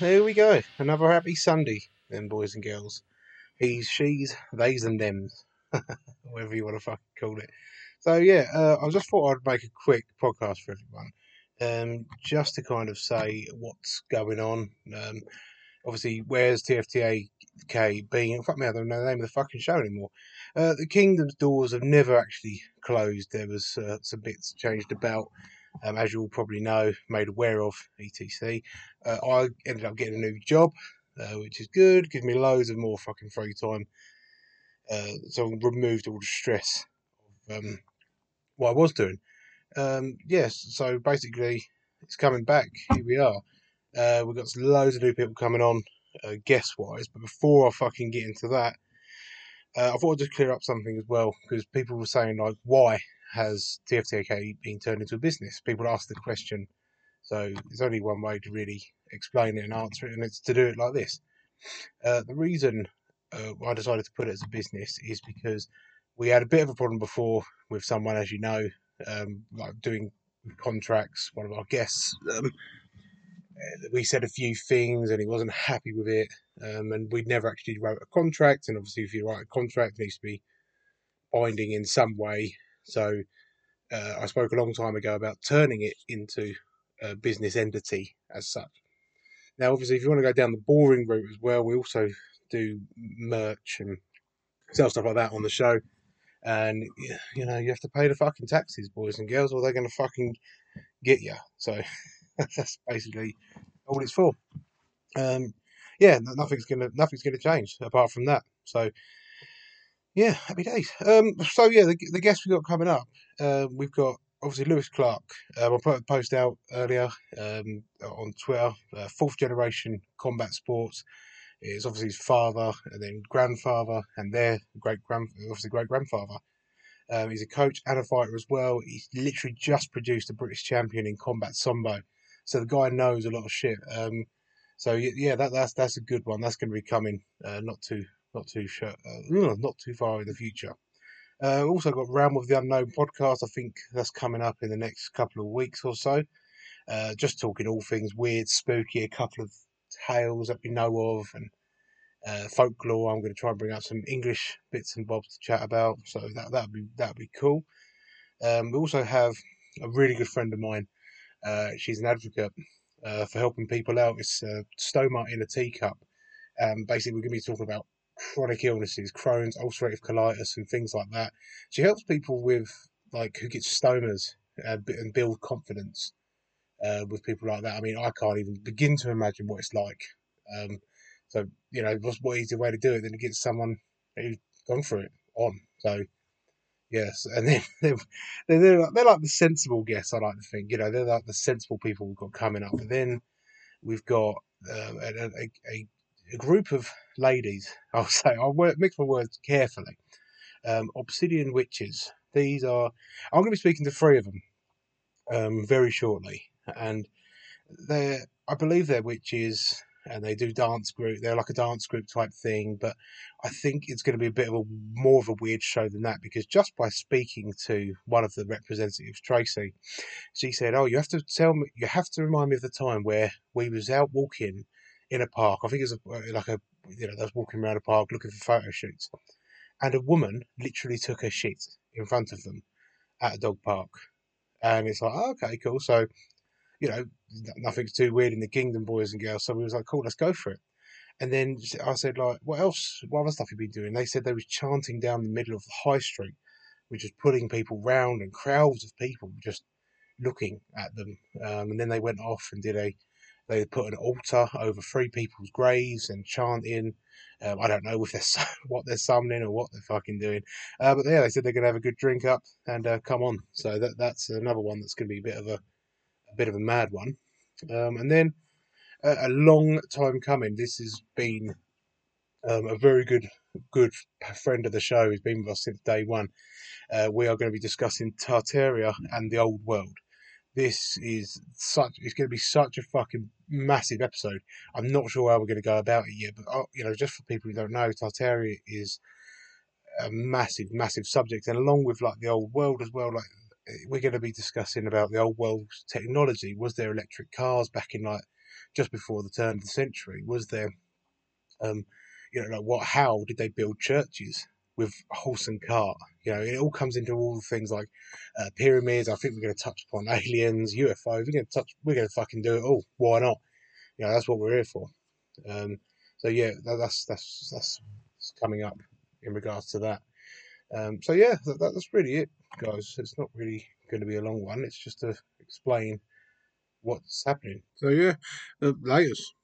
here we go. Another happy Sunday, then, boys and girls. He's, she's, theys, and thems. Whatever you want to fucking call it. So, yeah, uh, I just thought I'd make a quick podcast for everyone. Um, just to kind of say what's going on. Um, obviously, where's TFTA K being? Fuck me, I don't know the name of the fucking show anymore. Uh, the Kingdom's doors have never actually closed. There was uh, some bits changed about um, as you all probably know, made aware of, etc. Uh, I ended up getting a new job, uh, which is good, gives me loads of more fucking free time. Uh, so I removed all the stress of um, what I was doing. Um, yes, so basically, it's coming back. Here we are. Uh, we've got loads of new people coming on, uh, guest wise. But before I fucking get into that, uh, I thought I'd just clear up something as well because people were saying like, why has TFTK been turned into a business? People ask the question. So there's only one way to really explain it and answer it, and it's to do it like this. Uh, the reason uh, I decided to put it as a business is because we had a bit of a problem before with someone, as you know, um, like doing contracts. One of our guests, um, uh, we said a few things, and he wasn't happy with it, um, and we'd never actually wrote a contract. And obviously, if you write a contract, it needs to be binding in some way so uh, I spoke a long time ago about turning it into a business entity as such. Now, obviously, if you want to go down the boring route as well, we also do merch and sell stuff like that on the show. And you know, you have to pay the fucking taxes, boys and girls, or they're going to fucking get you. So that's basically all it's for. Um, yeah, nothing's gonna nothing's gonna change apart from that. So yeah, happy days. Um, so yeah, the, the guests we've got coming up, uh, we've got obviously Lewis Clark. Um, I put a post out earlier um, on Twitter. Uh, fourth generation combat sports. It's obviously his father and then grandfather and their great grand, obviously great grandfather. Um, he's a coach and a fighter as well. He's literally just produced a British champion in combat sambo, so the guy knows a lot of shit. Um, so yeah, that, that's that's a good one. That's going to be coming uh, not too not too sure, uh, not too far in the future. Uh, also got Realm of the Unknown podcast. I think that's coming up in the next couple of weeks or so. Uh, just talking all things weird, spooky, a couple of tales that we know of, and uh, folklore. I'm going to try and bring out some English bits and bobs to chat about. So that that'd be that'd be cool. Um, we also have a really good friend of mine. Uh, she's an advocate uh, for helping people out. It's uh, Stoma in a teacup. Um, basically, we're going to be talking about chronic illnesses, Crohn's, ulcerative colitis, and things like that. She helps people with like who get stomas uh, and build confidence uh, with people like that. I mean, I can't even begin to imagine what it's like. Um, so you know, what's what easier way to do it than to get someone who's gone through it on. So yes, and then they're, they're, like, they're like the sensible guests. I like to think, you know, they're like the sensible people we've got coming up. But then we've got uh, a, a a group of ladies, I'll say, I'll work, mix my words carefully. Um, obsidian witches. These are, I'm going to be speaking to three of them um, very shortly. And they're, I believe they're witches and they do dance group. They're like a dance group type thing, but I think it's going to be a bit of a more of a weird show than that because just by speaking to one of the representatives, Tracy, she said, "Oh, you have to tell me, you have to remind me of the time where we was out walking in a park. I think it was a, uh, like a you know, they was walking around a park looking for photo shoots, and a woman literally took her shit in front of them at a dog park, and it's like, oh, okay, cool. So, you know, nothing's too weird in the kingdom, boys and girls. So we was like, cool, let's go for it. And then I said, like, what else? What other stuff you been doing? They said they was chanting down the middle of the high street, which is pulling people round and crowds of people just looking at them. Um, and then they went off and did a they put an altar over three people's graves and chanting. Um, I don't know if they're what they're summoning or what they're fucking doing, uh, but yeah, they said they're gonna have a good drink up and uh, come on. So that that's another one that's gonna be a bit of a, a bit of a mad one. Um, and then a long time coming. This has been um, a very good good friend of the show. He's been with us since day one. Uh, we are going to be discussing Tartaria and the Old World this is such it's going to be such a fucking massive episode. I'm not sure how we're going to go about it yet but uh, you know just for people who don't know tartaria is a massive massive subject and along with like the old world as well like we're going to be discussing about the old world technology. Was there electric cars back in like just before the turn of the century? Was there, um, you know, like what, how did they build churches? With horse and cart. You know, it all comes into all the things like uh, pyramids. I think we're going to touch upon aliens, UFOs. We're going to touch. We're going to fucking do it all. Why not? You know, that's what we're here for. Um, so yeah, that, that's that's that's coming up in regards to that. Um, so yeah, that, that's really it, guys. It's not really going to be a long one. It's just to explain what's happening. So yeah, uh, latest.